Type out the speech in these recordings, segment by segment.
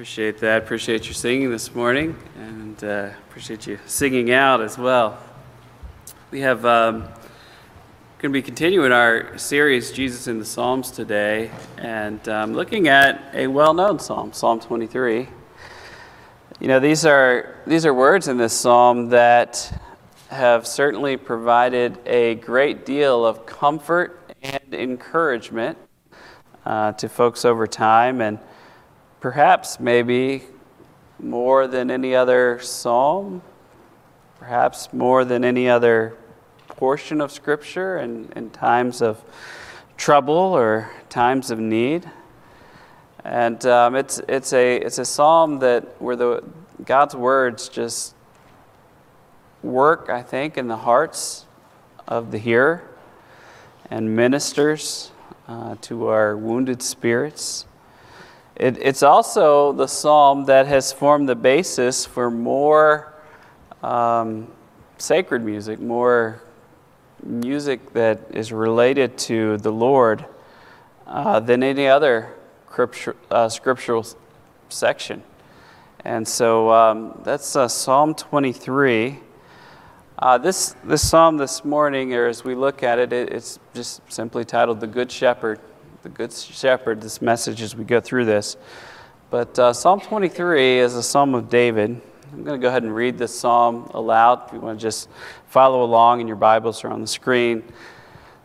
Appreciate that. Appreciate your singing this morning, and uh, appreciate you singing out as well. We have um, going to be continuing our series, Jesus in the Psalms, today, and um, looking at a well-known psalm, Psalm 23. You know, these are these are words in this psalm that have certainly provided a great deal of comfort and encouragement uh, to folks over time, and perhaps maybe more than any other psalm, perhaps more than any other portion of Scripture in, in times of trouble or times of need. And um, it's, it's, a, it's a psalm that where the, God's words just work, I think, in the hearts of the hearer and ministers uh, to our wounded spirits. It, it's also the psalm that has formed the basis for more um, sacred music, more music that is related to the Lord uh, than any other scripture, uh, scriptural section. And so um, that's uh, Psalm 23. Uh, this, this psalm this morning, or as we look at it, it, it's just simply titled The Good Shepherd the Good Shepherd, this message as we go through this. But uh, Psalm 23 is a psalm of David. I'm going to go ahead and read this psalm aloud. If you want to just follow along in your Bibles or on the screen.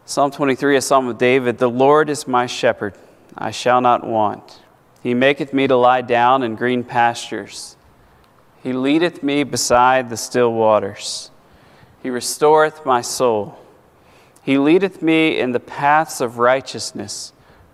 Psalm 23, a psalm of David. The Lord is my shepherd, I shall not want. He maketh me to lie down in green pastures. He leadeth me beside the still waters. He restoreth my soul. He leadeth me in the paths of righteousness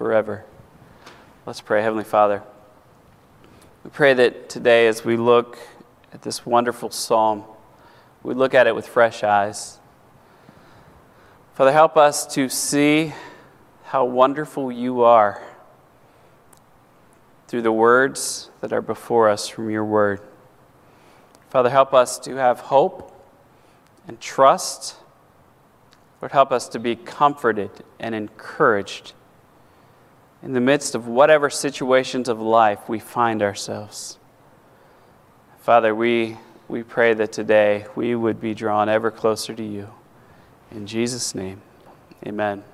forever. Let's pray. Heavenly Father, we pray that today, as we look at this wonderful psalm, we look at it with fresh eyes. Father, help us to see how wonderful you are through the words that are before us from your word. Father, help us to have hope and trust. Lord, help us to be comforted and encouraged in the midst of whatever situations of life we find ourselves. Father, we, we pray that today we would be drawn ever closer to you. In Jesus' name, amen.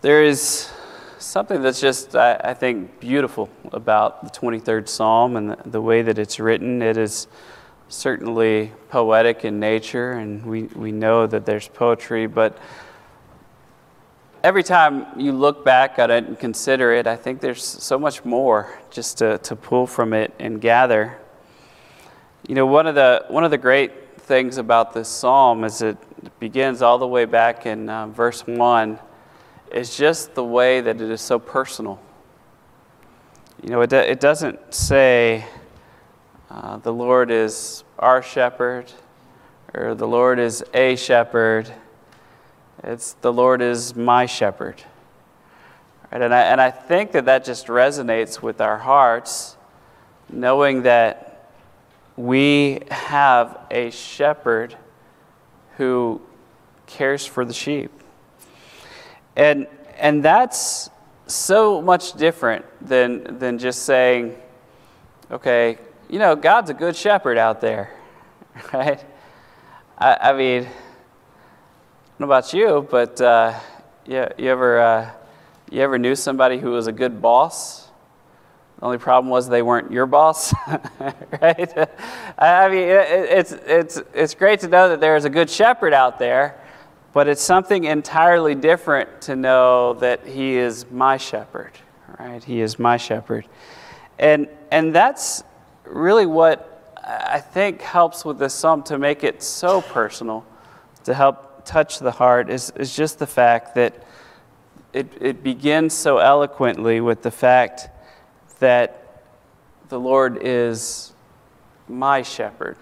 There is something that's just, I, I think, beautiful about the 23rd Psalm and the, the way that it's written. It is certainly poetic in nature, and we, we know that there's poetry, but every time you look back at it and consider it, I think there's so much more just to, to pull from it and gather. You know, one of the one of the great things about this psalm is it begins all the way back in uh, verse one, is just the way that it is so personal. You know, it, it doesn't say uh, the Lord is our shepherd or the Lord is a shepherd it's the Lord is my shepherd. Right? And, I, and I think that that just resonates with our hearts, knowing that we have a shepherd who cares for the sheep. And, and that's so much different than, than just saying, okay, you know, God's a good shepherd out there, right? I, I mean, know about you, but uh, you, you, ever, uh, you ever knew somebody who was a good boss? The only problem was they weren't your boss, right? I mean, it's, it's, it's great to know that there is a good shepherd out there, but it's something entirely different to know that he is my shepherd, right? He is my shepherd. And, and that's really what I think helps with this psalm to make it so personal, to help touch the heart is, is just the fact that it, it begins so eloquently with the fact that the Lord is my shepherd.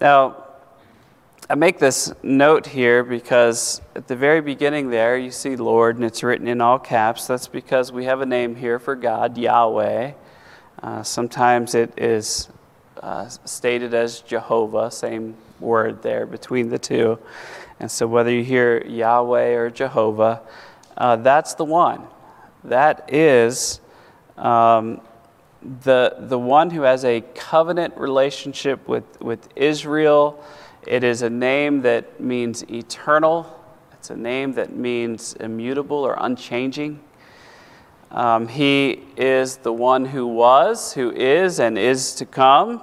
Now, I make this note here because at the very beginning there you see Lord and it's written in all caps. That's because we have a name here for God, Yahweh. Uh, sometimes it is uh, stated as Jehovah, same word there between the two. And so whether you hear Yahweh or Jehovah, uh, that's the one. That is um, the, the one who has a covenant relationship with, with Israel it is a name that means eternal, it's a name that means immutable or unchanging. Um, he is the one who was, who is, and is to come.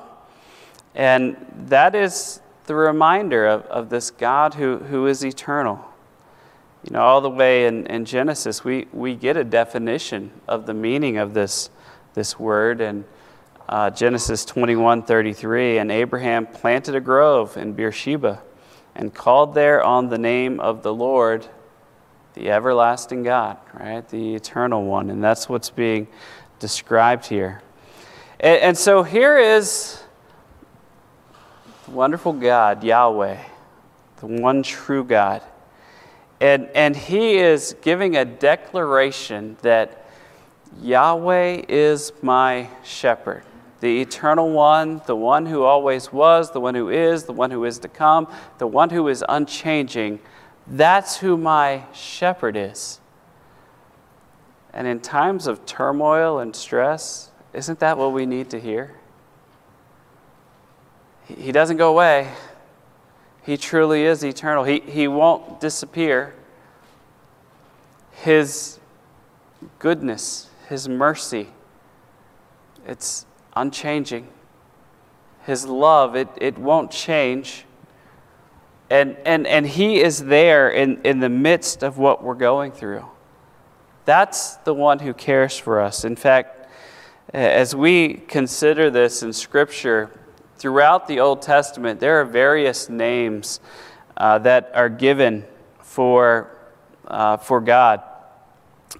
And that is the reminder of, of this God who, who is eternal. You know, all the way in, in Genesis, we, we get a definition of the meaning of this, this word. And uh, Genesis 21 33. And Abraham planted a grove in Beersheba and called there on the name of the Lord, the everlasting God, right? The eternal one. And that's what's being described here. And, and so here is the wonderful God, Yahweh, the one true God. And, and he is giving a declaration that Yahweh is my shepherd the eternal one, the one who always was, the one who is, the one who is to come, the one who is unchanging. That's who my shepherd is. And in times of turmoil and stress, isn't that what we need to hear? He doesn't go away. He truly is eternal. He, he won't disappear. His goodness, His mercy, it's unchanging. His love, it, it won't change. And, and, and He is there in, in the midst of what we're going through. That's the one who cares for us. In fact, as we consider this in Scripture, throughout the Old Testament, there are various names uh, that are given for, uh, for God.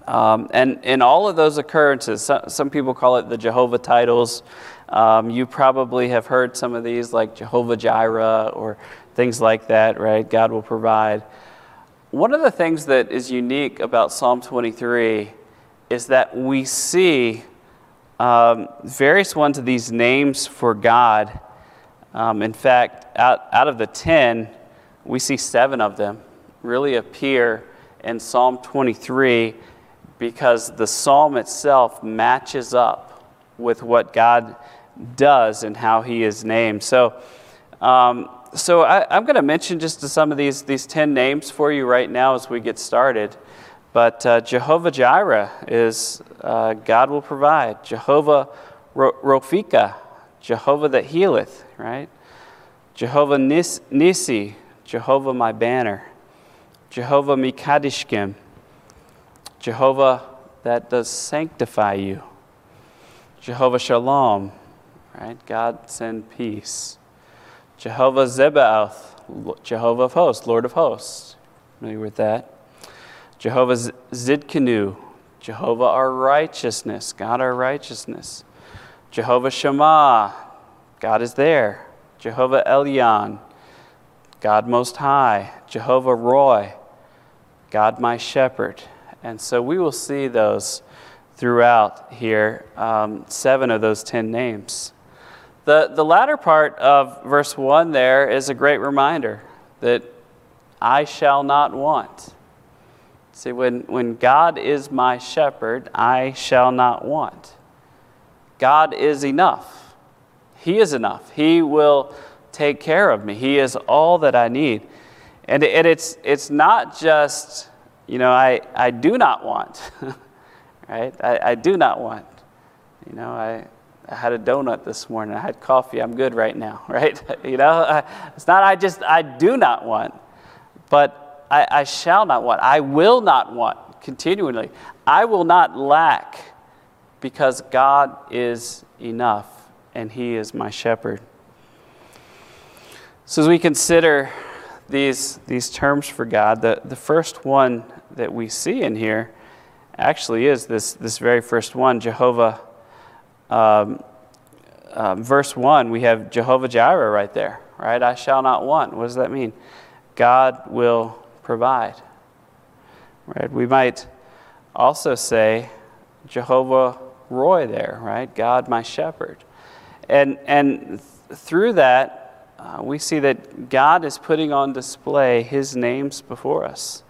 Um, and in all of those occurrences, some, some people call it the Jehovah titles. Um, you probably have heard some of these, like Jehovah Jireh or things like that, right? God will provide. One of the things that is unique about Psalm 23 is that we see um, various ones of these names for God. Um, in fact, out, out of the 10, we see seven of them really appear in Psalm 23 because the psalm itself matches up with what God does and how he is named. So, um, so I, am going to mention just some of these, these 10 names for you right now as we get started. But uh, Jehovah Jireh is uh, God will provide. Jehovah Rophika, Jehovah that healeth, right? Jehovah Nis- Nisi, Jehovah my banner. Jehovah Mikadishkim, Jehovah that does sanctify you. Jehovah Shalom, right? God send peace. Jehovah Zebaoth, Jehovah of hosts, Lord of hosts. Familiar with that? Jehovah Zidkenu, Jehovah our righteousness, God our righteousness. Jehovah Shammah, God is there. Jehovah Elyon, God Most High. Jehovah Roy, God my shepherd. And so we will see those throughout here, um, seven of those ten names. The, the latter part of verse 1 there is a great reminder that I shall not want. See, when, when God is my shepherd, I shall not want. God is enough. He is enough. He will take care of me. He is all that I need. And, and it's, it's not just you know, I, I do not want, right? I, I do not want. You know, I, I had a donut this morning. I had coffee. I'm good right now, right? you know, I, it's not I just, I do not want, but I, I shall not want. I will not want continually. I will not lack because God is enough and He is my shepherd. So as we consider these, these terms for God, the, the first one that we see in here actually is this, this very first one Jehovah um, um, verse 1, we have Jehovah Jireh right there, right? I shall not want. What does that mean? God will provide. Right? We might also say Jehovah Roy there, right? God my shepherd. And, and through that, uh, we see that God is putting on display his names before us.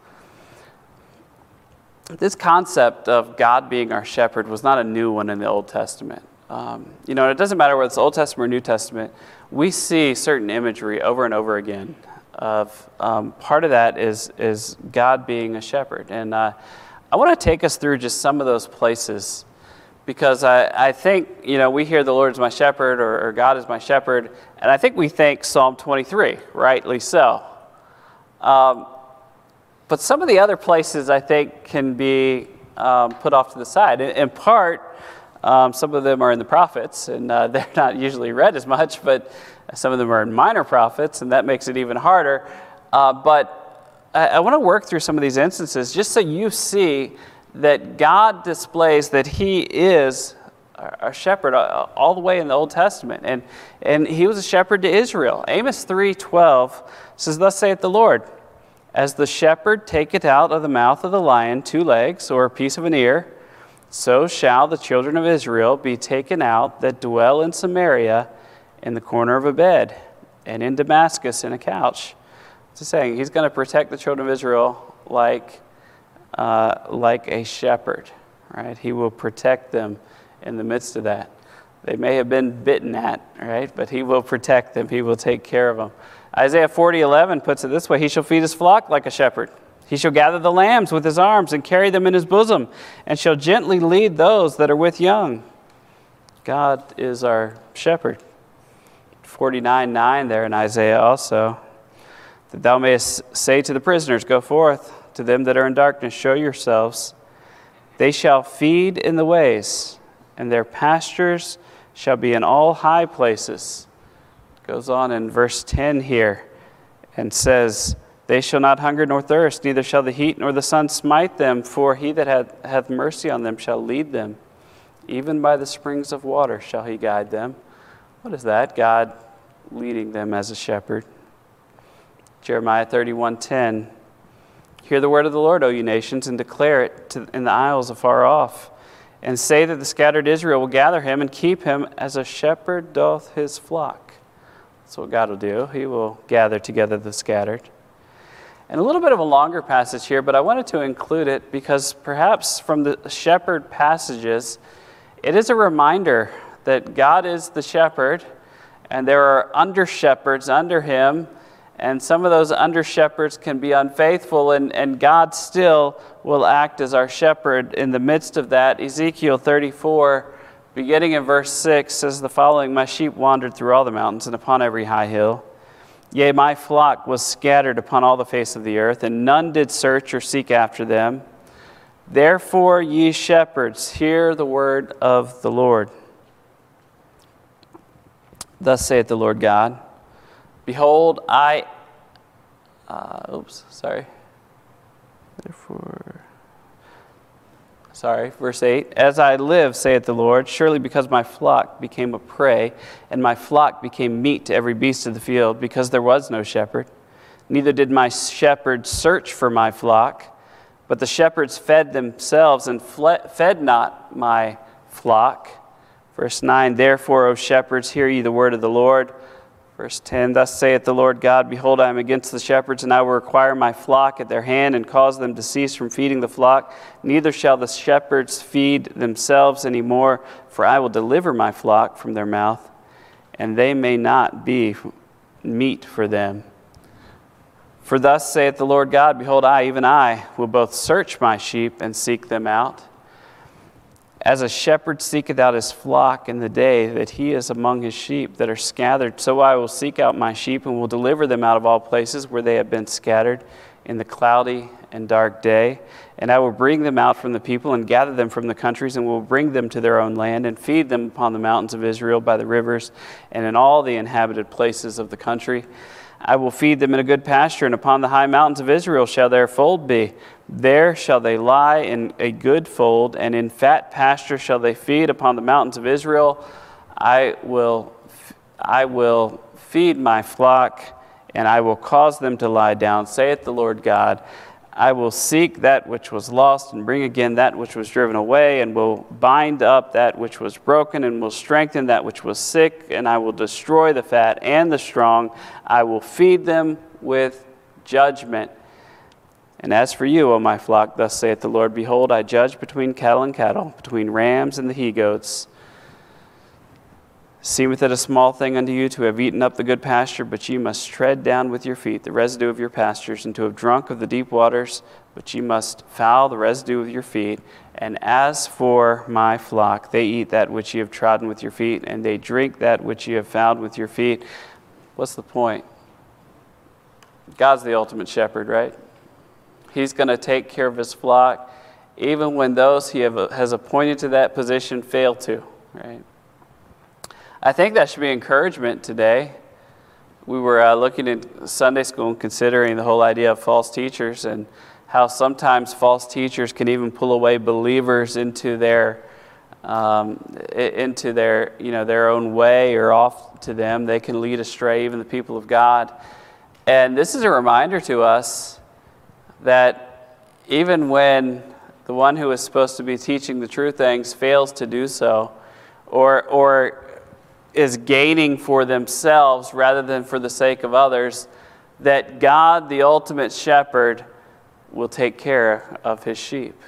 This concept of God being our shepherd was not a new one in the Old Testament. Um, you know, it doesn't matter whether it's Old Testament or New Testament, we see certain imagery over and over again of um, part of that is, is God being a shepherd. And uh, I want to take us through just some of those places because I, I think, you know, we hear the Lord is my shepherd or, or God is my shepherd, and I think we think Psalm 23, rightly so. Um, but some of the other places I think can be um, put off to the side. In, in part, um, some of them are in the prophets, and uh, they're not usually read as much, but some of them are in minor prophets, and that makes it even harder. Uh, but I, I want to work through some of these instances just so you see that God displays that He is a shepherd all the way in the Old Testament. And, and He was a shepherd to Israel. Amos 3.12 says, Thus saith the Lord, As the shepherd taketh out of the mouth of the lion two legs or a piece of an ear, so shall the children of Israel be taken out that dwell in Samaria in the corner of a bed, and in Damascus in a couch. It's saying he's going to protect the children of Israel like uh, like a shepherd, right? He will protect them in the midst of that. They may have been bitten at, right? But he will protect them. He will take care of them. Isaiah 40, 11 puts it this way He shall feed his flock like a shepherd. He shall gather the lambs with his arms and carry them in his bosom, and shall gently lead those that are with young. God is our shepherd. 49, 9 there in Isaiah also. That thou mayest say to the prisoners, Go forth to them that are in darkness, show yourselves. They shall feed in the ways, and their pastures shall be in all high places. Goes on in verse 10 here and says, They shall not hunger nor thirst, neither shall the heat nor the sun smite them, for he that hath, hath mercy on them shall lead them. Even by the springs of water shall he guide them. What is that? God leading them as a shepherd. Jeremiah 31:10 Hear the word of the Lord, O you nations, and declare it to, in the isles afar off. And say that the scattered Israel will gather him and keep him as a shepherd doth his flock. That's what God will do. He will gather together the scattered. And a little bit of a longer passage here, but I wanted to include it because perhaps from the shepherd passages, it is a reminder that God is the shepherd and there are under shepherds under him and some of those under shepherds can be unfaithful, and, and God still will act as our shepherd in the midst of that. Ezekiel 34, beginning in verse 6, says the following My sheep wandered through all the mountains and upon every high hill. Yea, my flock was scattered upon all the face of the earth, and none did search or seek after them. Therefore, ye shepherds, hear the word of the Lord. Thus saith the Lord God. Behold, I. Uh, oops, sorry. Therefore. Sorry, verse 8. As I live, saith the Lord, surely because my flock became a prey, and my flock became meat to every beast of the field, because there was no shepherd. Neither did my shepherds search for my flock, but the shepherds fed themselves and fed not my flock. Verse 9 Therefore, O shepherds, hear ye the word of the Lord. Verse 10 Thus saith the Lord God, Behold, I am against the shepherds, and I will require my flock at their hand, and cause them to cease from feeding the flock. Neither shall the shepherds feed themselves any more, for I will deliver my flock from their mouth, and they may not be meat for them. For thus saith the Lord God, Behold, I, even I, will both search my sheep and seek them out. As a shepherd seeketh out his flock in the day that he is among his sheep that are scattered, so I will seek out my sheep and will deliver them out of all places where they have been scattered in the cloudy and dark day. And I will bring them out from the people and gather them from the countries and will bring them to their own land and feed them upon the mountains of Israel by the rivers and in all the inhabited places of the country. I will feed them in a good pasture, and upon the high mountains of Israel shall their fold be. There shall they lie in a good fold, and in fat pasture shall they feed upon the mountains of Israel. I will, I will feed my flock, and I will cause them to lie down, saith the Lord God. I will seek that which was lost and bring again that which was driven away, and will bind up that which was broken, and will strengthen that which was sick, and I will destroy the fat and the strong. I will feed them with judgment. And as for you, O my flock, thus saith the Lord Behold, I judge between cattle and cattle, between rams and the he goats. Seemeth it a small thing unto you to have eaten up the good pasture, but ye must tread down with your feet the residue of your pastures, and to have drunk of the deep waters, but ye must foul the residue of your feet. And as for my flock, they eat that which ye have trodden with your feet, and they drink that which ye have fouled with your feet. What's the point? God's the ultimate shepherd, right? He's going to take care of his flock, even when those he have, has appointed to that position fail to, right? I think that should be encouragement today. We were uh, looking at Sunday school and considering the whole idea of false teachers and how sometimes false teachers can even pull away believers into their um, into their you know their own way or off to them. They can lead astray even the people of God. And this is a reminder to us that even when the one who is supposed to be teaching the true things fails to do so, or or is gaining for themselves rather than for the sake of others, that God, the ultimate shepherd, will take care of his sheep,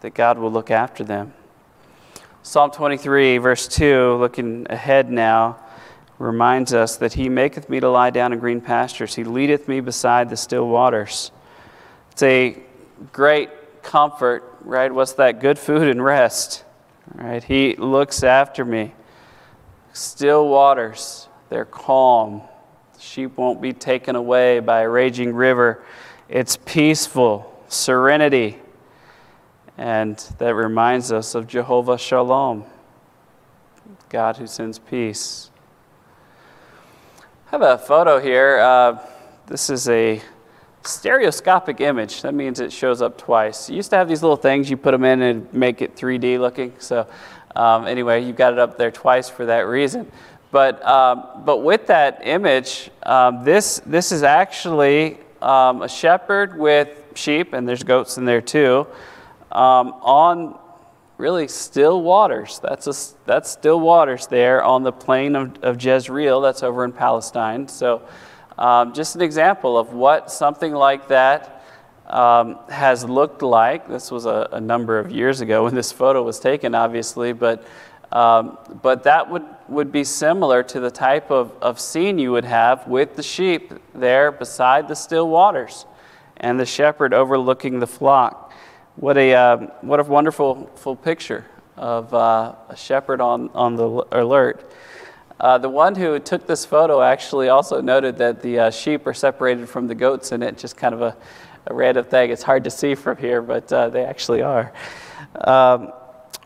that God will look after them. Psalm 23, verse 2, looking ahead now, reminds us that He maketh me to lie down in green pastures, He leadeth me beside the still waters. It's a great comfort, right? What's that? Good food and rest, right? He looks after me. Still waters, they're calm. The sheep won't be taken away by a raging river. It's peaceful, serenity. And that reminds us of Jehovah Shalom, God who sends peace. I have a photo here. Uh, this is a stereoscopic image. That means it shows up twice. You used to have these little things, you put them in and make it 3D looking. So um, anyway, you've got it up there twice for that reason. But, um, but with that image, um, this, this is actually um, a shepherd with sheep, and there's goats in there too, um, on really still waters. That's, a, that's still waters there on the plain of, of Jezreel. That's over in Palestine. So, um, just an example of what something like that um, has looked like. This was a, a, number of years ago when this photo was taken, obviously, but, um, but that would, would be similar to the type of, of scene you would have with the sheep there beside the still waters and the shepherd overlooking the flock. What a, uh, what a wonderful full picture of uh, a shepherd on, on the alert. Uh, the one who took this photo actually also noted that the uh, sheep are separated from the goats in it, just kind of a, a random thing. It's hard to see from here, but uh, they actually are. Um,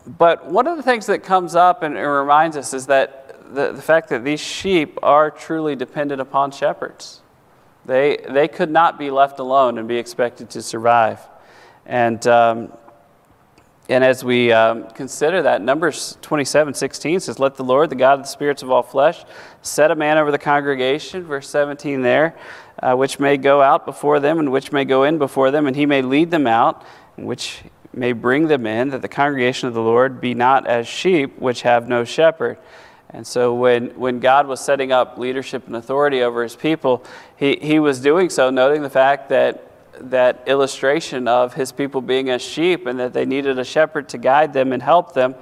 but one of the things that comes up and, and reminds us is that the, the fact that these sheep are truly dependent upon shepherds. They, they could not be left alone and be expected to survive. And, um, and as we um, consider that, Numbers 27 16 says, Let the Lord, the God of the spirits of all flesh, set a man over the congregation. Verse 17 there uh, which may go out before them and which may go in before them, and he may lead them out, and which may bring them in, that the congregation of the Lord be not as sheep which have no shepherd. And so when, when God was setting up leadership and authority over his people, he, he was doing so noting the fact that that illustration of his people being as sheep and that they needed a shepherd to guide them and help them.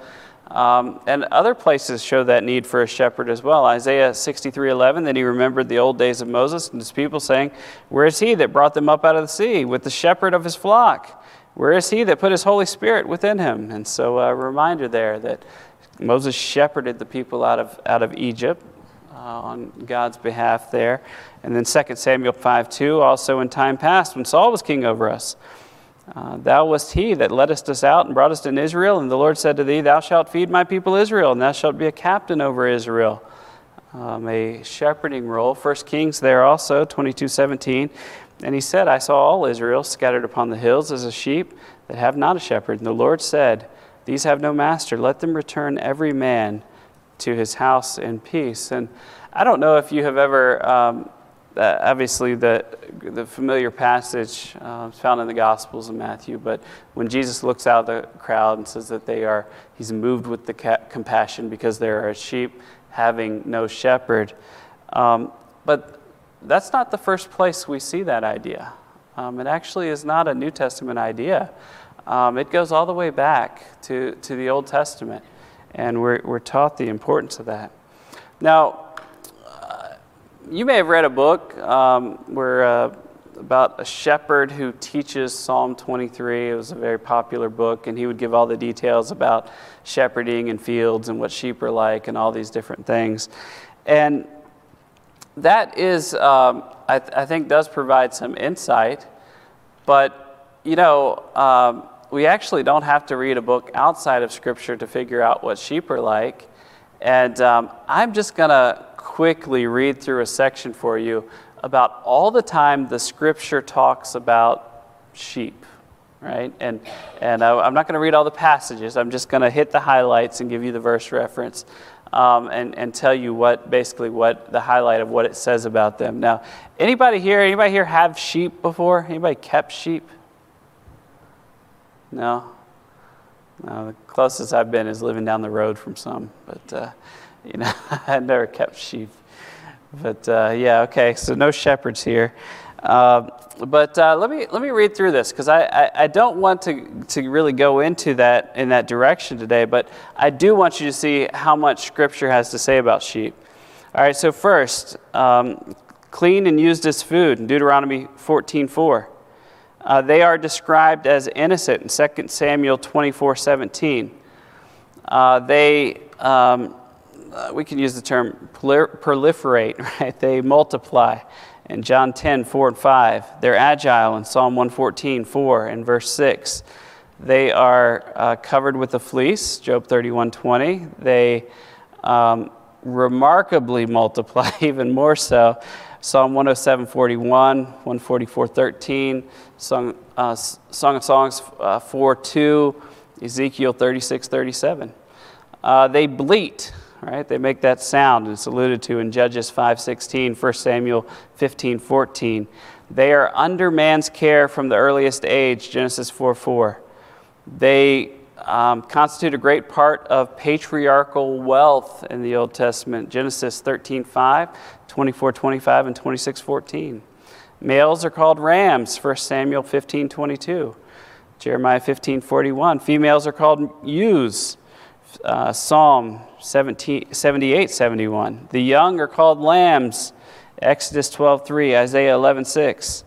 Um, and other places show that need for a shepherd as well. Isaiah 63:11, then he remembered the old days of Moses and his people, saying, Where is he that brought them up out of the sea with the shepherd of his flock? Where is he that put his Holy Spirit within him? And so a reminder there that Moses shepherded the people out of, out of Egypt on God's behalf there. And then 2 Samuel 5:2, also in time past when Saul was king over us. Uh, thou wast he that leddest us out and brought us in Israel, and the Lord said to thee, Thou shalt feed my people Israel, and thou shalt be a captain over Israel. um, a shepherding role. First Kings there also, 22 17. And he said, I saw all Israel scattered upon the hills as a sheep that have not a shepherd. And the Lord said, These have no master. Let them return every man to his house in peace. And I don't know if you have ever, um, uh, obviously, the, the familiar passage uh, found in the Gospels of Matthew, but when Jesus looks out the crowd and says that they are, he's moved with the ca- compassion because there are sheep having no shepherd. Um, but that's not the first place we see that idea. Um, it actually is not a New Testament idea. Um, it goes all the way back to, to the Old Testament, and we're, we're taught the importance of that. Now, you may have read a book um, where, uh, about a shepherd who teaches Psalm 23. It was a very popular book, and he would give all the details about shepherding and fields and what sheep are like and all these different things. And that is, um, I, th- I, think, does provide some insight. But, you know, um, we actually don't have to read a book outside of Scripture to figure out what sheep are like. And um, I'm just going to quickly read through a section for you about all the time the Scripture talks about sheep, right? And, and I, I'm not going to read all the passages. I'm just going to hit the highlights and give you the verse reference um, and, and tell you what basically what the highlight of what it says about them. Now, anybody here, anybody here have sheep before? Anybody kept sheep? No? No, the closest I've been is living down the road from some, but uh, you know, I never kept sheep. But uh, yeah, okay, so no shepherds here. Uh, but uh, let me let me read through this because I, I, I, don't want to, to really go into that in that direction today, but I do want you to see how much Scripture has to say about sheep. All right, so first, um, clean and used as food in Deuteronomy 14:4. Uh, they are described as innocent in 2 Samuel 24:17. Uh, they um, uh, we can use the term proliferate, right? They multiply in John 10, 4 and 5. They're agile in Psalm 114, 4 and verse 6. They are uh, covered with a fleece, Job 31, 20. They um, remarkably multiply, even more so. Psalm 107, 41, 144, 13, Song, uh, Song of Songs uh, 4, 2, Ezekiel 36, 37. Uh, they bleat, right? They make that sound. It's alluded to in Judges 5:16, 1 Samuel 15:14. They are under man's care from the earliest age, Genesis 4:4. They um, constitute a great part of patriarchal wealth in the Old Testament, Genesis 13:5, 24:25, and 26:14. Males are called rams, 1 Samuel 15:22. Jeremiah 15:41. Females are called ewes, uh, Psalm 78 71. The young are called lambs, Exodus 12 3, Isaiah 11 6.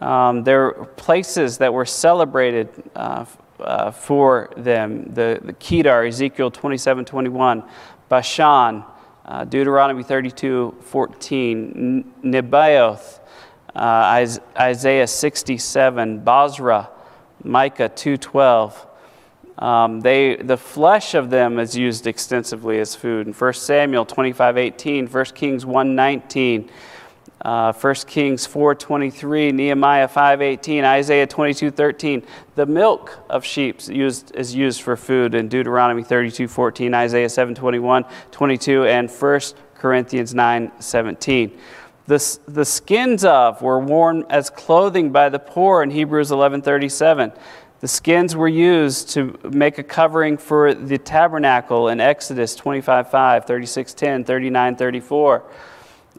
Um, there are places that were celebrated uh, uh, for them the, the Kedar, Ezekiel 27 21, Bashan, uh, Deuteronomy 32 14, Nebaioth, uh, Isaiah 67, Bozrah, Micah 2 12. Um, they, the flesh of them is used extensively as food. In 1 Samuel 25 18, 1 Kings 1 19, uh, 1 Kings 4 23, Nehemiah 5 18, Isaiah 22 13. The milk of sheep used, is used for food in Deuteronomy 32 14, Isaiah 7 21, 22, and 1 Corinthians 9 17. The, the skins of were worn as clothing by the poor in Hebrews 11 37. The skins were used to make a covering for the tabernacle in Exodus 25 5, 36 10, 39 34.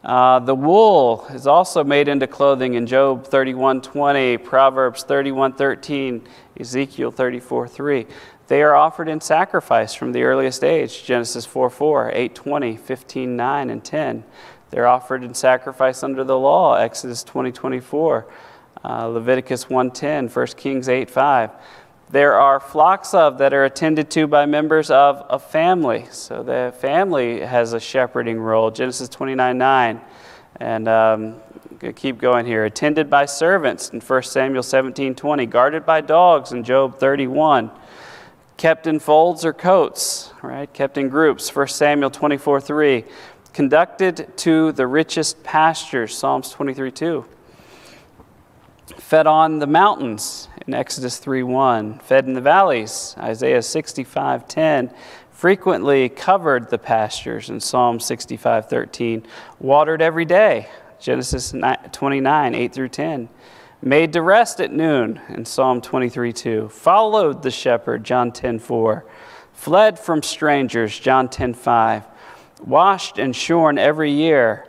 Uh, the wool is also made into clothing in Job 31 20, Proverbs 31 13, Ezekiel 34 3. They are offered in sacrifice from the earliest age Genesis 4 4, 8 20, 15 9, and 10. They're offered in sacrifice under the law, Exodus 20 24 uh, Leviticus 1.10, 1 Kings 8.5. There are flocks of that are attended to by members of a family. So the family has a shepherding role, Genesis 29.9. And um, keep going here. Attended by servants in 1 Samuel 17.20. Guarded by dogs in Job 31 kept in folds or cotes, right? Kept in groups, 1 Samuel 24 3. Conducted to the richest pastures, Psalms 23 2. Fed on the mountains in Exodus 3:1, Fed in the valleys, Isaiah 65:10, frequently covered the pastures in Psalm 65:13, watered every day, Genesis 29 8 through 10, made to rest at noon in Psalm 23 2, followed the shepherd, John 10 4, fled from strangers, John 10 5, washed and shorn every year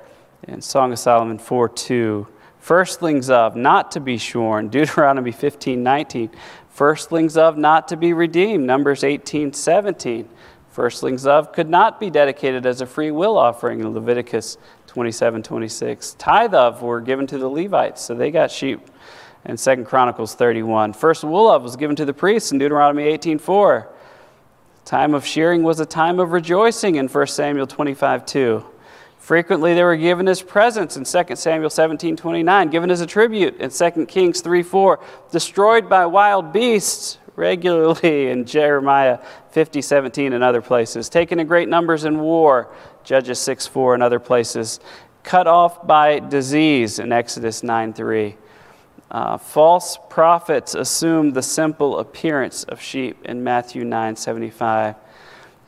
in Song of Solomon 4 2, firstlings of, not to be shorn, Deuteronomy 15 19, firstlings of, not to be redeemed, Numbers 18 17. Firstlings of could not be dedicated as a free will offering in Leviticus 27 26. Tithe of were given to the Levites, so they got sheep in 2 Chronicles 31. First wool of was given to the priests in Deuteronomy 18 4. Time of shearing was a time of rejoicing in 1 Samuel 25 2. Frequently they were given as presents in 2 Samuel 17 29, given as a tribute in 2 Kings 3 4, destroyed by wild beasts regularly in Jeremiah 50, 17, and other places, taken in great numbers in war, Judges 6, 4, and other places, cut off by disease in Exodus 9, 3. Uh, false prophets assumed the simple appearance of sheep in Matthew 9, 75.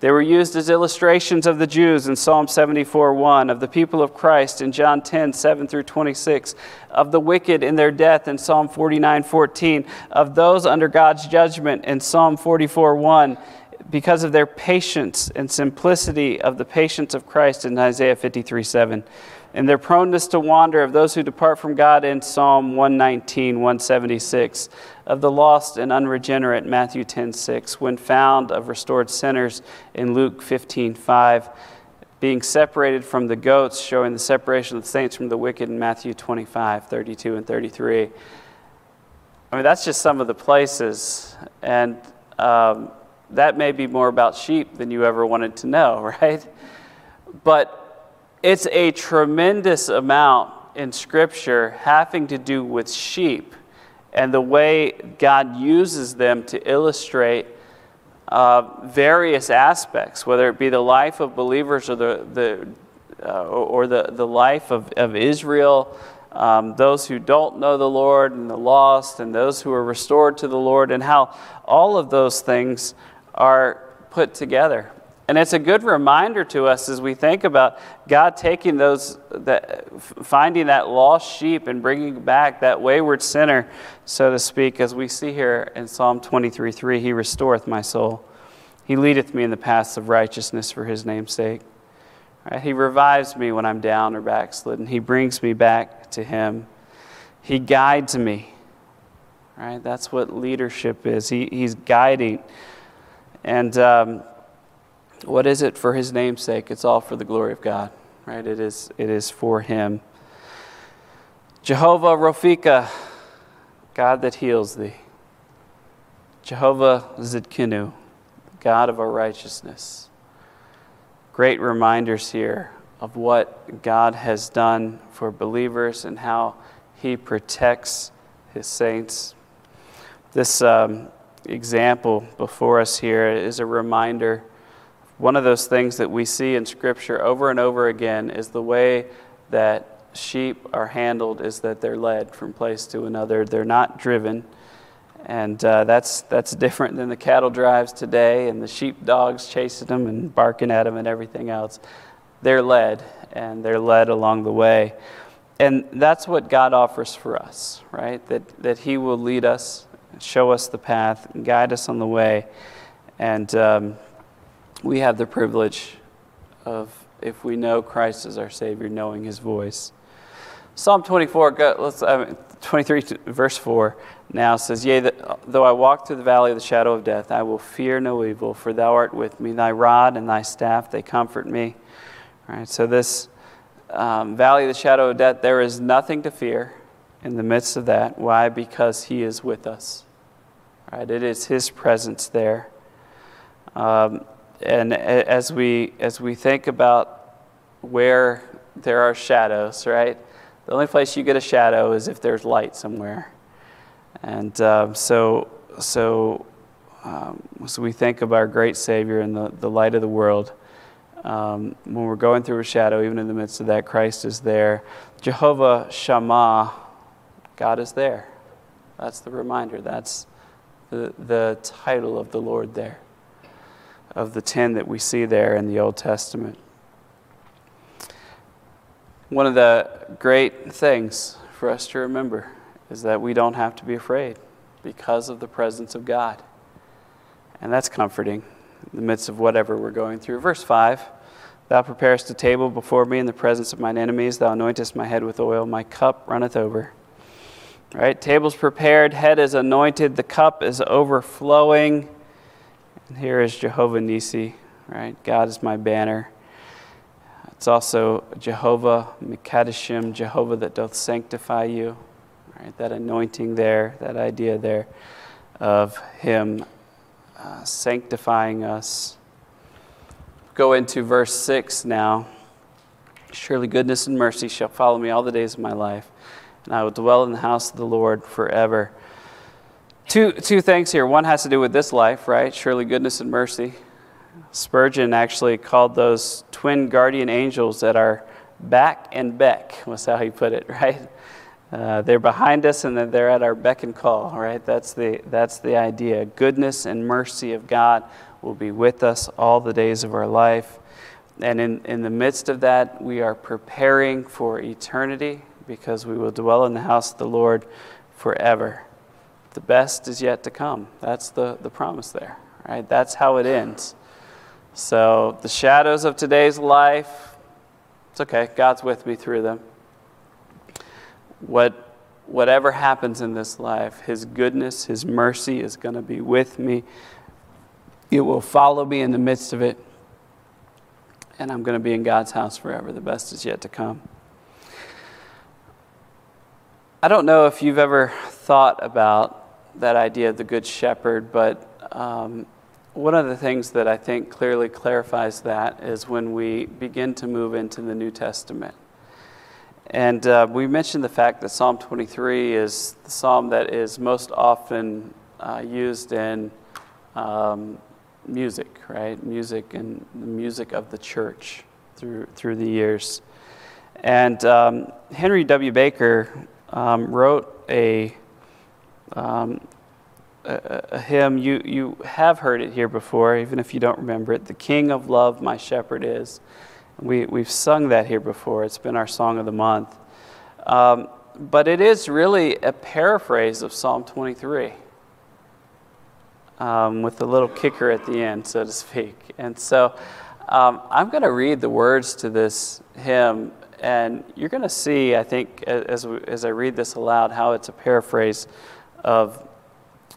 They were used as illustrations of the Jews in Psalm 74 1, of the people of Christ in John 10 7 through 26, of the wicked in their death in Psalm 49 14, of those under God's judgment in Psalm 44 1, because of their patience and simplicity of the patience of Christ in Isaiah 53 7 and their proneness to wander of those who depart from God in Psalm 119, 176, of the lost and unregenerate, Matthew 10, 6, when found of restored sinners in Luke 15, 5, being separated from the goats, showing the separation of the saints from the wicked in Matthew 25, 32, and 33. I mean, that's just some of the places. And um, that may be more about sheep than you ever wanted to know, right? But it's a tremendous amount in Scripture having to do with sheep and the way God uses them to illustrate uh, various aspects, whether it be the life of believers or the, the, uh, or the, the life of, of Israel, um, those who don't know the Lord and the lost, and those who are restored to the Lord, and how all of those things are put together. And it's a good reminder to us as we think about God taking those, that, finding that lost sheep and bringing back that wayward sinner, so to speak, as we see here in Psalm 23 3, He restoreth my soul. He leadeth me in the paths of righteousness for His name's sake. Right? He revives me when I'm down or backslidden. He brings me back to Him. He guides me. Right? That's what leadership is. He, he's guiding. And um, what is it for his name's sake? It's all for the glory of God, right? It is, it is for him. Jehovah Rophika, God that heals thee. Jehovah Zidkenu, God of our righteousness. Great reminders here of what God has done for believers and how he protects his saints. This um, example before us here is a reminder one of those things that we see in Scripture over and over again is the way that sheep are handled is that they're led from place to another. They're not driven. And uh, that's, that's different than the cattle drives today and the sheep dogs chasing them and barking at them and everything else. They're led, and they're led along the way. And that's what God offers for us, right? That, that He will lead us, show us the path, and guide us on the way. And um, we have the privilege of, if we know Christ as our Savior, knowing His voice. Psalm 24, go, let's, uh, 23, verse 4 now says, Yea, though I walk through the valley of the shadow of death, I will fear no evil, for thou art with me. Thy rod and thy staff, they comfort me. All right, so this um, valley of the shadow of death, there is nothing to fear in the midst of that. Why? Because He is with us. All right, it is His presence there. Um, and as we as we think about where there are shadows, right? The only place you get a shadow is if there's light somewhere. And um, so so um, so we think of our great Savior and the, the light of the world. Um, when we're going through a shadow, even in the midst of that, Christ is there. Jehovah Shammah, God is there. That's the reminder. That's the, the title of the Lord there, of the ten that we see there in the Old Testament. One of the great things for us to remember is that we don't have to be afraid because of the presence of God. And that's comforting in the midst of whatever we're going through. Verse 5 Thou preparest a table before me in the presence of mine enemies. Thou anointest my head with oil. My cup runneth over. Right? Table's prepared, head is anointed, the cup is overflowing. Here is Jehovah Nissi, right? God is my banner. It's also Jehovah Mikadashim, Jehovah that doth sanctify you. Right? That anointing there, that idea there of Him uh, sanctifying us. Go into verse 6 now. Surely goodness and mercy shall follow me all the days of my life, and I will dwell in the house of the Lord forever. Two, two things here. One has to do with this life, right? Surely goodness and mercy. Spurgeon actually called those twin guardian angels that are back and beck, was how he put it, right? Uh, they're behind us and then they're at our beck and call, right? That's the, that's the idea. Goodness and mercy of God will be with us all the days of our life. And in, in the midst of that, we are preparing for eternity because we will dwell in the house of the Lord forever. The best is yet to come. That's the, the promise there, right? That's how it ends. So the shadows of today's life, it's okay. God's with me through them what, whatever happens in this life, His goodness, His mercy is going to be with me. It will follow me in the midst of it. And I'm going to be in God's house forever. The best is yet to come. I don't know if you've ever thought about that idea of the Good Shepherd, but um, one of the things that I think clearly clarifies that is when we begin to move into the New Testament. And uh, we mentioned the fact that Psalm 23 is the psalm that is most often uh, used in um, music, right? Music and the music of the church through, through the years. And um, Henry W. Baker um, wrote a, um, a, a, hymn. You, you have heard it here before, even if you don't remember it. The King of Love, my shepherd is. We, we've sung that here before. It's been our song of the month. Um, but it is really a paraphrase of Psalm 23 um, with a little kicker at the end, so to speak. And so um, I'm going to read the words to this hymn, and you're going to see, I think, as, as I read this aloud, how it's a paraphrase of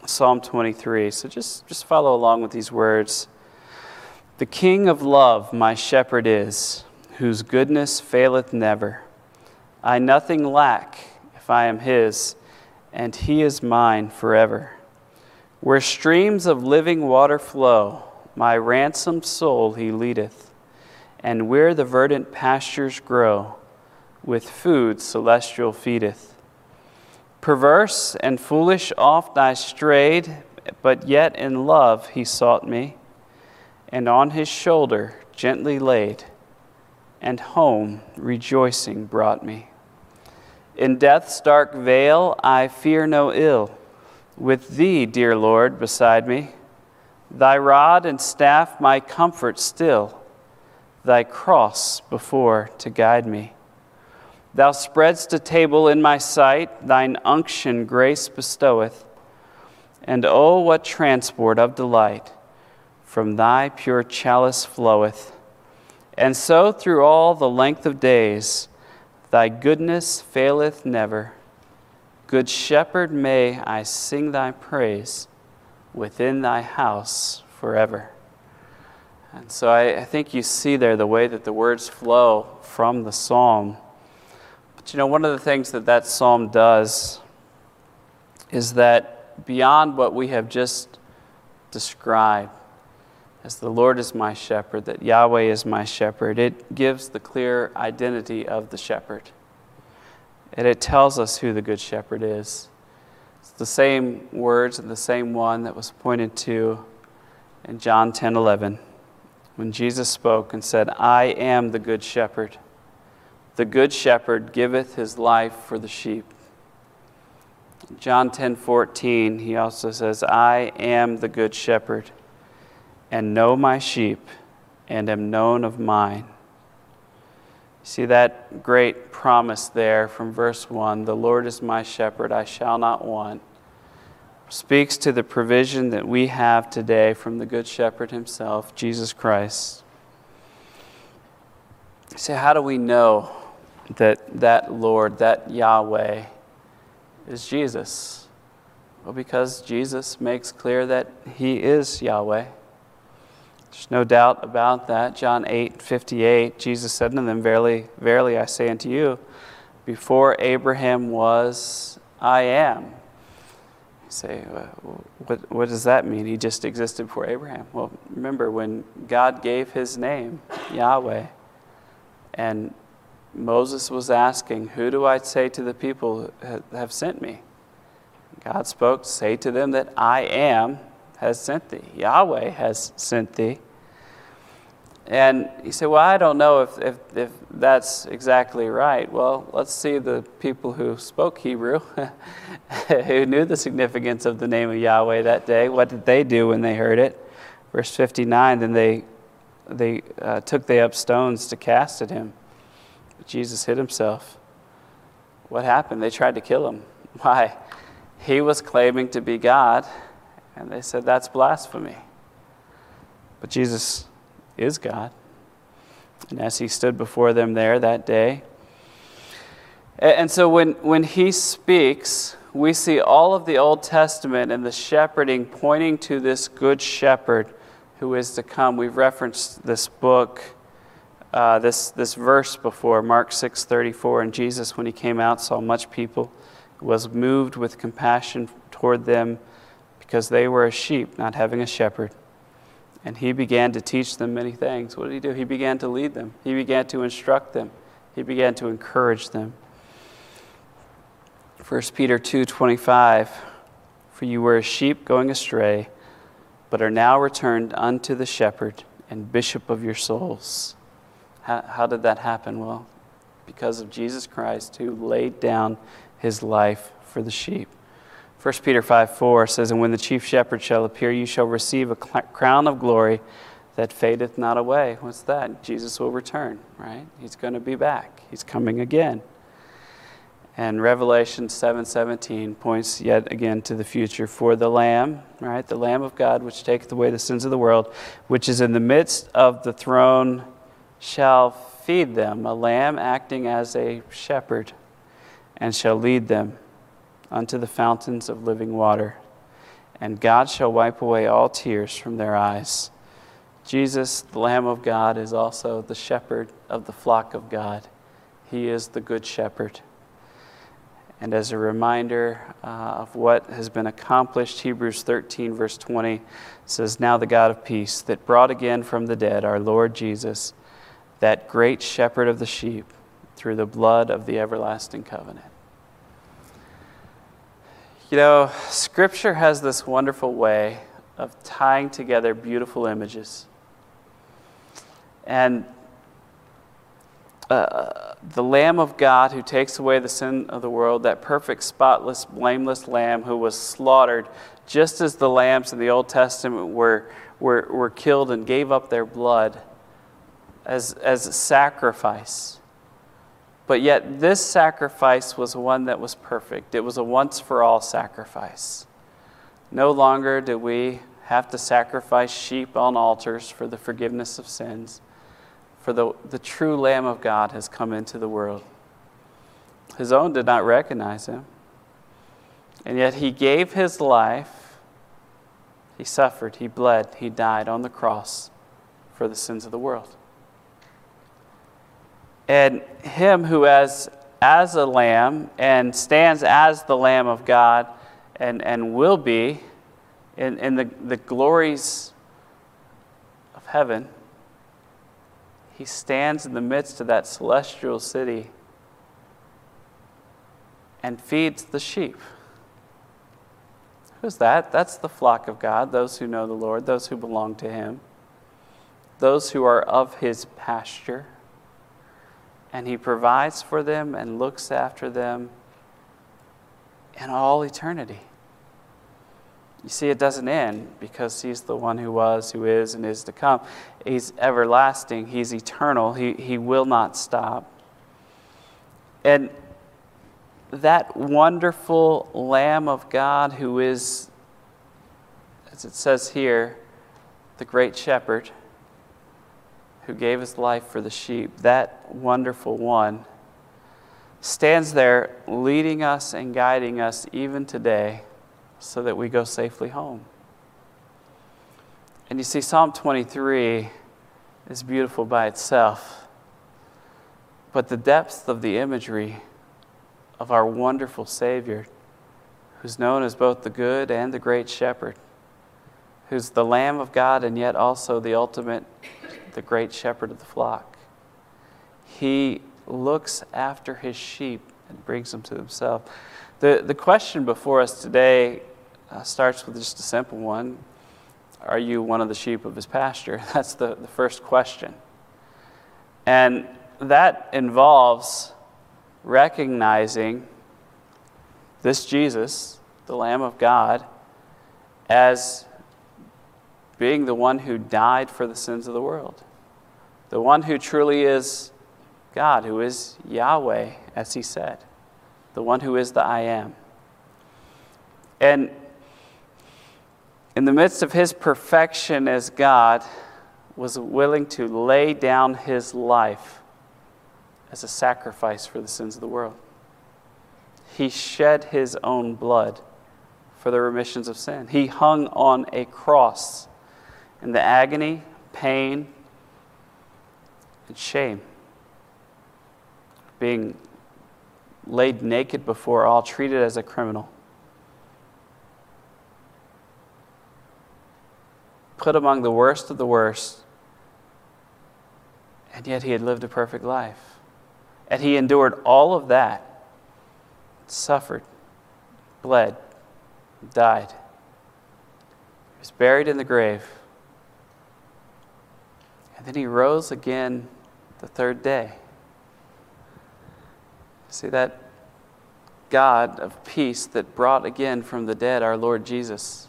Psalm 23. So just, just follow along with these words. The King of love my shepherd is, whose goodness faileth never. I nothing lack if I am his, and he is mine forever. Where streams of living water flow, my ransomed soul he leadeth, and where the verdant pastures grow, with food celestial feedeth. Perverse and foolish oft I strayed, but yet in love he sought me and on his shoulder gently laid, and home rejoicing brought me. In death's dark vale I fear no ill, with thee, dear Lord, beside me. Thy rod and staff my comfort still, thy cross before to guide me. Thou spreadst a table in my sight, thine unction grace bestoweth, and oh, what transport of delight! from thy pure chalice floweth. And so through all the length of days, thy goodness faileth never. Good shepherd, may I sing thy praise within thy house forever. And so I, I, think you see there the way that the words flow from the psalm. But you know, one of the things that that psalm does is that beyond what we have just described, as the Lord is my shepherd, that Yahweh is my shepherd, it gives the clear identity of the shepherd. And it tells us who the good shepherd is. It's the same words and the same one that was pointed to in John 10 11. when Jesus spoke and said, I am the good shepherd. The good shepherd giveth his life for the sheep. John 10:14 he also says, I am the good shepherd, and know my sheep, and am known of mine. See that great promise there from verse 1 The Lord is my shepherd, I shall not want. Speaks to the provision that we have today from the Good Shepherd himself, Jesus Christ. See, how do we know that that Lord, that Yahweh, is Jesus? Well, because Jesus makes clear that he is Yahweh. There's no doubt about that. John 8 58, Jesus said unto them, Verily, verily, I say unto you, before Abraham was, I am. You say, what, what does that mean? He just existed before Abraham. Well, remember when God gave his name, Yahweh, and Moses was asking, Who do I say to the people that have sent me? God spoke, Say to them that I am has sent thee. Yahweh has sent thee. And you say, Well, I don't know if, if, if that's exactly right. Well, let's see the people who spoke Hebrew, who knew the significance of the name of Yahweh that day. What did they do when they heard it? Verse 59 Then they, they uh, took they up stones to cast at him. Jesus hid himself. What happened? They tried to kill him. Why? He was claiming to be God, and they said that's blasphemy. But Jesus is God. And as he stood before them there that day, and so when, when he speaks, we see all of the Old Testament and the shepherding pointing to this good shepherd who is to come. We've referenced this book uh, this, this verse before, Mark 6:34, and Jesus, when he came out, saw much people, was moved with compassion toward them because they were a sheep, not having a shepherd. And he began to teach them many things. What did he do? He began to lead them. He began to instruct them. He began to encourage them. 1 Peter 2:25 For you were a sheep going astray, but are now returned unto the shepherd and bishop of your souls. How, how did that happen? Well, because of Jesus Christ who laid down his life for the sheep. 1 Peter 5 4 says, And when the chief shepherd shall appear, you shall receive a crown of glory that fadeth not away. What's that? Jesus will return, right? He's going to be back. He's coming again. And Revelation 7:17 points yet again to the future for the lamb, right? The lamb of God which taketh away the sins of the world, which is in the midst of the throne shall feed them, a lamb acting as a shepherd, and shall lead them unto the fountains of living water. And God shall wipe away all tears from their eyes. Jesus, the Lamb of God, is also the shepherd of the flock of God. He is the good shepherd. And as a reminder uh, of what has been accomplished, Hebrews 13, verse 20 says, Now the God of peace, that brought again from the dead our Lord Jesus, that great shepherd of the sheep, through the blood of the everlasting covenant. You know, Scripture has this wonderful way of tying together beautiful images. And uh, the Lamb of God who takes away the sin of the world, that perfect, spotless, blameless Lamb who was slaughtered, just as the lambs in the Old Testament were, were, were killed and gave up their blood as, as a sacrifice. But yet, this sacrifice was one that was perfect. It was a once for all sacrifice. No longer do we have to sacrifice sheep on altars for the forgiveness of sins, for the, the true Lamb of God has come into the world. His own did not recognize him, and yet he gave his life. He suffered, he bled, he died on the cross for the sins of the world. And him who as as a lamb and stands as the Lamb of God and, and will be in, in the, the glories of heaven, he stands in the midst of that celestial city and feeds the sheep. Who's that? That's the flock of God, those who know the Lord, those who belong to him. those who are of his pasture, and he provides for them and looks after them in all eternity. You see, it doesn't end because he's the one who was, who is, and is to come. He's everlasting, he's eternal, he, he will not stop. And that wonderful Lamb of God who is, as it says here, the great shepherd who gave his life for the sheep, that wonderful one stands there leading us and guiding us even today so that we go safely home. And you see, Psalm 23 is beautiful by itself, but the depth of the imagery of our wonderful Savior, who's known as both the good and the great shepherd, who's the Lamb of God and yet also the ultimate, the great shepherd of the flock. He looks after his sheep and brings them to himself. The, the question before us today uh, starts with just a simple one Are you one of the sheep of his pasture? That's the, the first question. And that involves recognizing this Jesus, the Lamb of God, as being the one who died for the sins of the world, the one who truly is God, who is Yahweh, as he said, the one who is the I am. And in the midst of his perfection as God, was willing to lay down his life as a sacrifice for the sins of the world. He shed his own blood for the remissions of sin. He hung on a cross in the agony, pain, and shame, being laid naked before all, treated as a criminal. Put among the worst of the worst, and yet he had lived a perfect life. And he endured all of that, suffered, bled, died. He was buried in the grave. Then he rose again the third day. See that God of peace that brought again from the dead our Lord Jesus,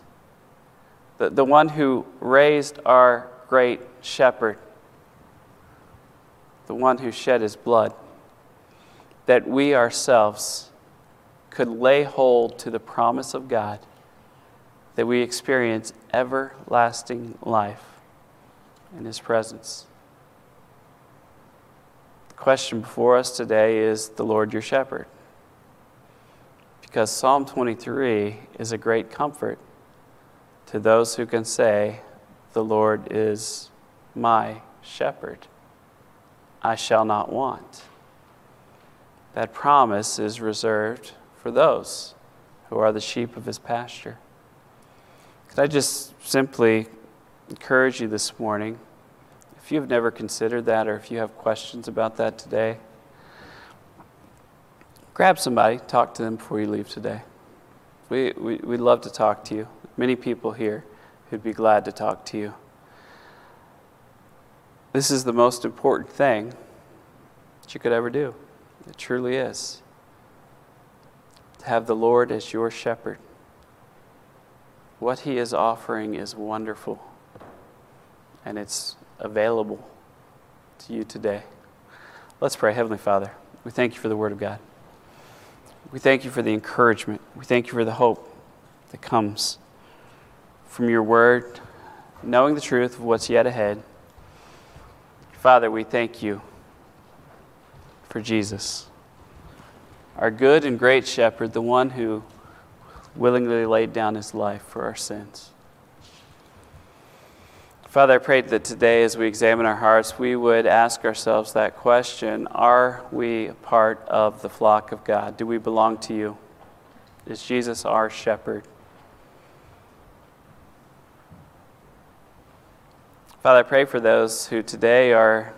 the, the one who raised our great shepherd, the one who shed his blood that we ourselves could lay hold to the promise of God that we experience everlasting life in His presence. The question before us today is the Lord your shepherd. Because Psalm 23 is a great comfort to those who can say, The Lord is my shepherd. I shall not want that promise is reserved for those who are the sheep of his pasture. Could I just simply encourage you this morning, if you've never considered that or if you have questions about that today, grab somebody, talk to them before you leave today. We, we, we'd love to talk to you. Many people here who'd be glad to talk to you. This is the most important thing that you could ever do. It truly is. To have the Lord as your shepherd. What he is offering is wonderful, and it's available to you today. Let's pray. Heavenly Father, we thank you for the Word of God. We thank you for the encouragement. We thank you for the hope that comes from your Word, knowing the truth of what's yet ahead. Father, we thank you for Jesus, our good and great shepherd, the one who willingly laid down his life for our sins. Father, I pray that today, as we examine our hearts, we would ask ourselves that question Are we part of the flock of God? Do we belong to you? Is Jesus our shepherd? Father, I pray for those who today are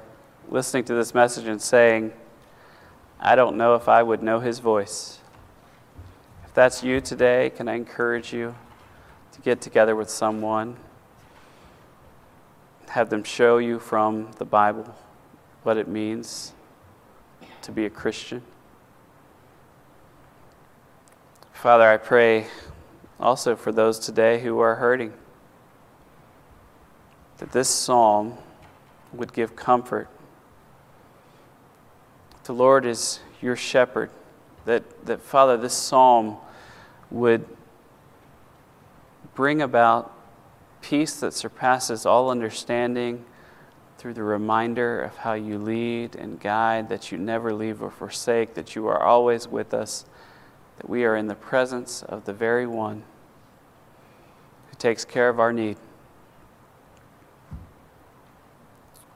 listening to this message and saying, I don't know if I would know his voice. If that's you today, can I encourage you to get together with someone have them show you from the Bible what it means to be a Christian. Father, I pray also for those today who are hurting that this psalm would give comfort. The Lord is your shepherd. That, that Father, this psalm would bring about peace that surpasses all understanding through the reminder of how you lead and guide, that you never leave or forsake, that you are always with us, that we are in the presence of the very one who takes care of our need.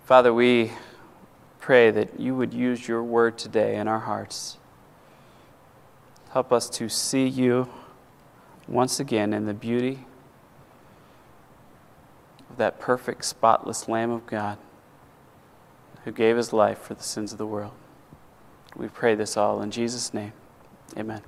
Father, we pray that you would use your word today in our hearts. Help us to see you once again in the beauty of that perfect, spotless Lamb of God who gave his life for the sins of the world. We pray this all in Jesus' name. Amen.